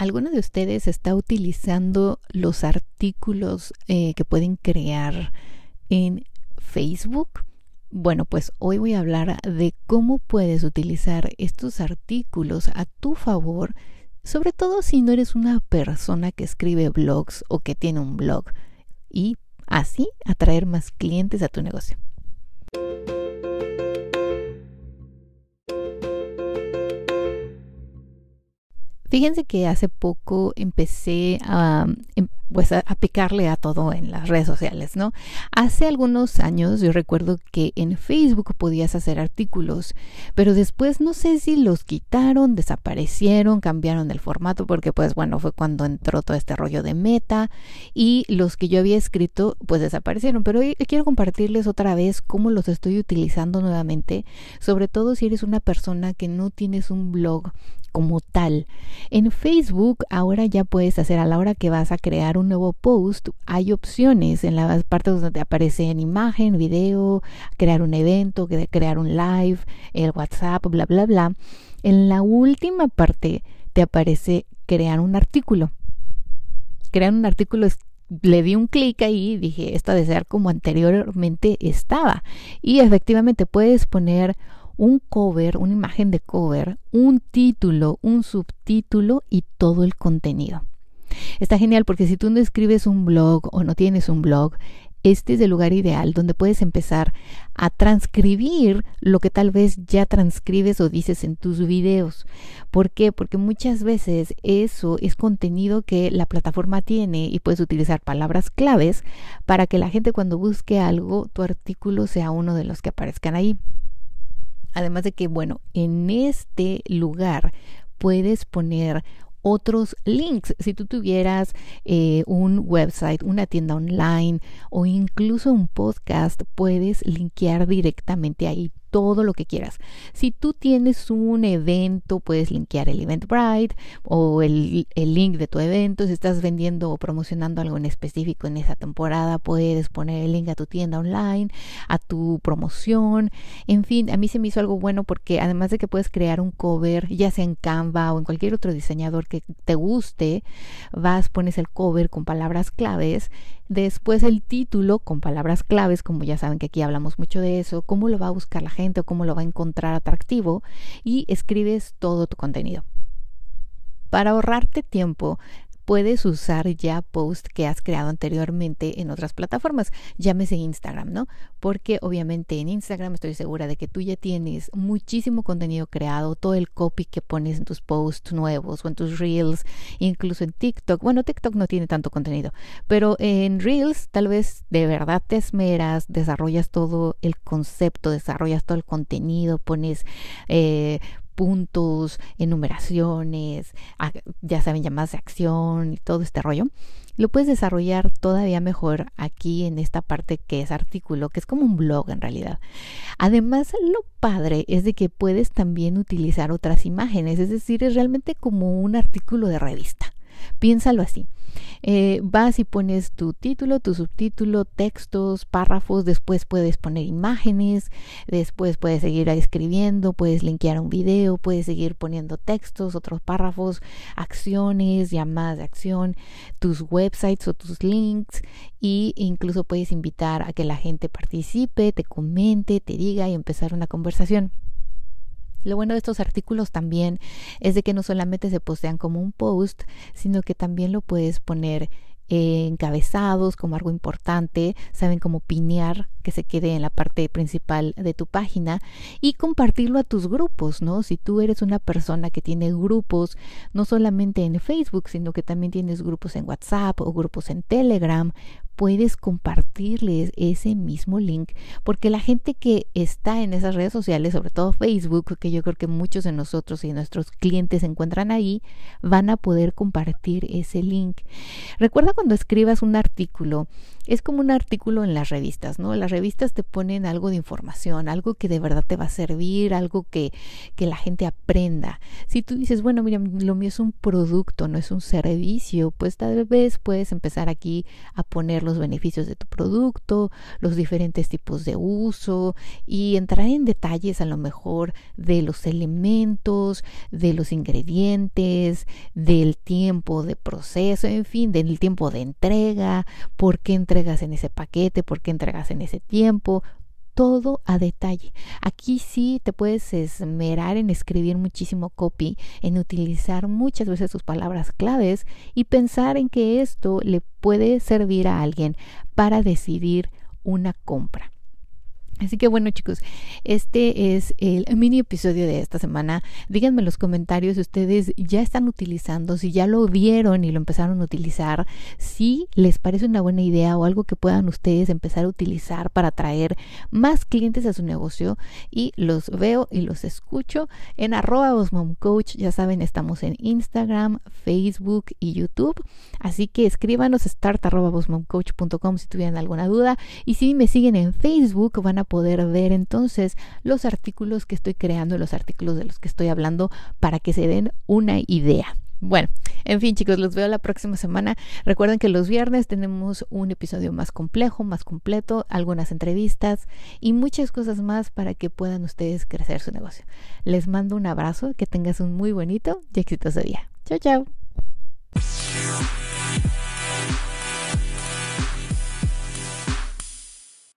¿Alguno de ustedes está utilizando los artículos eh, que pueden crear en Facebook? Bueno, pues hoy voy a hablar de cómo puedes utilizar estos artículos a tu favor, sobre todo si no eres una persona que escribe blogs o que tiene un blog, y así atraer más clientes a tu negocio. Fíjense que hace poco empecé a, em, pues a, picarle a todo en las redes sociales, ¿no? Hace algunos años yo recuerdo que en Facebook podías hacer artículos, pero después no sé si los quitaron, desaparecieron, cambiaron el formato, porque pues bueno, fue cuando entró todo este rollo de meta y los que yo había escrito pues desaparecieron, pero hoy quiero compartirles otra vez cómo los estoy utilizando nuevamente, sobre todo si eres una persona que no tienes un blog como tal. En Facebook ahora ya puedes hacer a la hora que vas a crear un nuevo post, hay opciones en las partes donde aparece en imagen, video, crear un evento, crear un live, el WhatsApp, bla, bla, bla. En la última parte te aparece crear un artículo. Crear un artículo le di un clic ahí y dije, esto de ser como anteriormente estaba. Y efectivamente puedes poner un cover, una imagen de cover, un título, un subtítulo y todo el contenido. Está genial porque si tú no escribes un blog o no tienes un blog, este es el lugar ideal donde puedes empezar a transcribir lo que tal vez ya transcribes o dices en tus videos. ¿Por qué? Porque muchas veces eso es contenido que la plataforma tiene y puedes utilizar palabras claves para que la gente cuando busque algo, tu artículo sea uno de los que aparezcan ahí. Además de que, bueno, en este lugar puedes poner otros links. Si tú tuvieras eh, un website, una tienda online o incluso un podcast, puedes linkear directamente ahí todo lo que quieras. Si tú tienes un evento, puedes linkear el Eventbrite o el, el, link de tu evento. Si estás vendiendo o promocionando algo en específico en esa temporada, puedes poner el link a tu tienda online, a tu promoción. En fin, a mí se me hizo algo bueno porque además de que puedes crear un cover, ya sea en Canva o en cualquier otro diseñador que te guste, vas, pones el cover con palabras claves Después el título con palabras claves, como ya saben que aquí hablamos mucho de eso, cómo lo va a buscar la gente o cómo lo va a encontrar atractivo y escribes todo tu contenido. Para ahorrarte tiempo, puedes usar ya post que has creado anteriormente en otras plataformas, llámese Instagram, ¿no? Porque obviamente en Instagram estoy segura de que tú ya tienes muchísimo contenido creado, todo el copy que pones en tus posts nuevos o en tus reels, incluso en TikTok. Bueno, TikTok no tiene tanto contenido, pero en reels tal vez de verdad te esmeras, desarrollas todo el concepto, desarrollas todo el contenido, pones eh, puntos, enumeraciones, ya saben, llamadas de acción y todo este rollo, lo puedes desarrollar todavía mejor aquí en esta parte que es artículo, que es como un blog en realidad. Además, lo padre es de que puedes también utilizar otras imágenes, es decir, es realmente como un artículo de revista. Piénsalo así. Eh, vas y pones tu título, tu subtítulo, textos, párrafos, después puedes poner imágenes, después puedes seguir escribiendo, puedes linkear un video, puedes seguir poniendo textos, otros párrafos, acciones, llamadas de acción, tus websites o tus links e incluso puedes invitar a que la gente participe, te comente, te diga y empezar una conversación. Lo bueno de estos artículos también es de que no solamente se postean como un post, sino que también lo puedes poner encabezados como algo importante, saben cómo pinear que se quede en la parte principal de tu página y compartirlo a tus grupos, ¿no? Si tú eres una persona que tiene grupos, no solamente en Facebook, sino que también tienes grupos en WhatsApp o grupos en Telegram, puedes compartirles ese mismo link, porque la gente que está en esas redes sociales, sobre todo Facebook, que yo creo que muchos de nosotros y nuestros clientes se encuentran ahí, van a poder compartir ese link. Recuerda cuando escribas un artículo, es como un artículo en las revistas, ¿no? Las revistas te ponen algo de información, algo que de verdad te va a servir, algo que, que la gente aprenda. Si tú dices, bueno, mira, lo mío es un producto, no es un servicio, pues tal vez puedes empezar aquí a ponerlo los beneficios de tu producto, los diferentes tipos de uso y entrar en detalles a lo mejor de los elementos, de los ingredientes, del tiempo de proceso, en fin, del tiempo de entrega, por qué entregas en ese paquete, por qué entregas en ese tiempo, todo a detalle. Aquí sí te puedes esmerar en escribir muchísimo copy, en utilizar muchas veces tus palabras claves y pensar en que esto le puede servir a alguien para decidir una compra. Así que bueno chicos, este es el mini episodio de esta semana. Díganme en los comentarios si ustedes ya están utilizando, si ya lo vieron y lo empezaron a utilizar, si les parece una buena idea o algo que puedan ustedes empezar a utilizar para atraer más clientes a su negocio. Y los veo y los escucho en arroba. Ya saben, estamos en Instagram, Facebook y YouTube. Así que escríbanos start si tuvieran alguna duda. Y si me siguen en Facebook van a poder ver entonces los artículos que estoy creando, los artículos de los que estoy hablando para que se den una idea. Bueno, en fin chicos, los veo la próxima semana. Recuerden que los viernes tenemos un episodio más complejo, más completo, algunas entrevistas y muchas cosas más para que puedan ustedes crecer su negocio. Les mando un abrazo, que tengas un muy bonito y exitoso día. Chao, chao.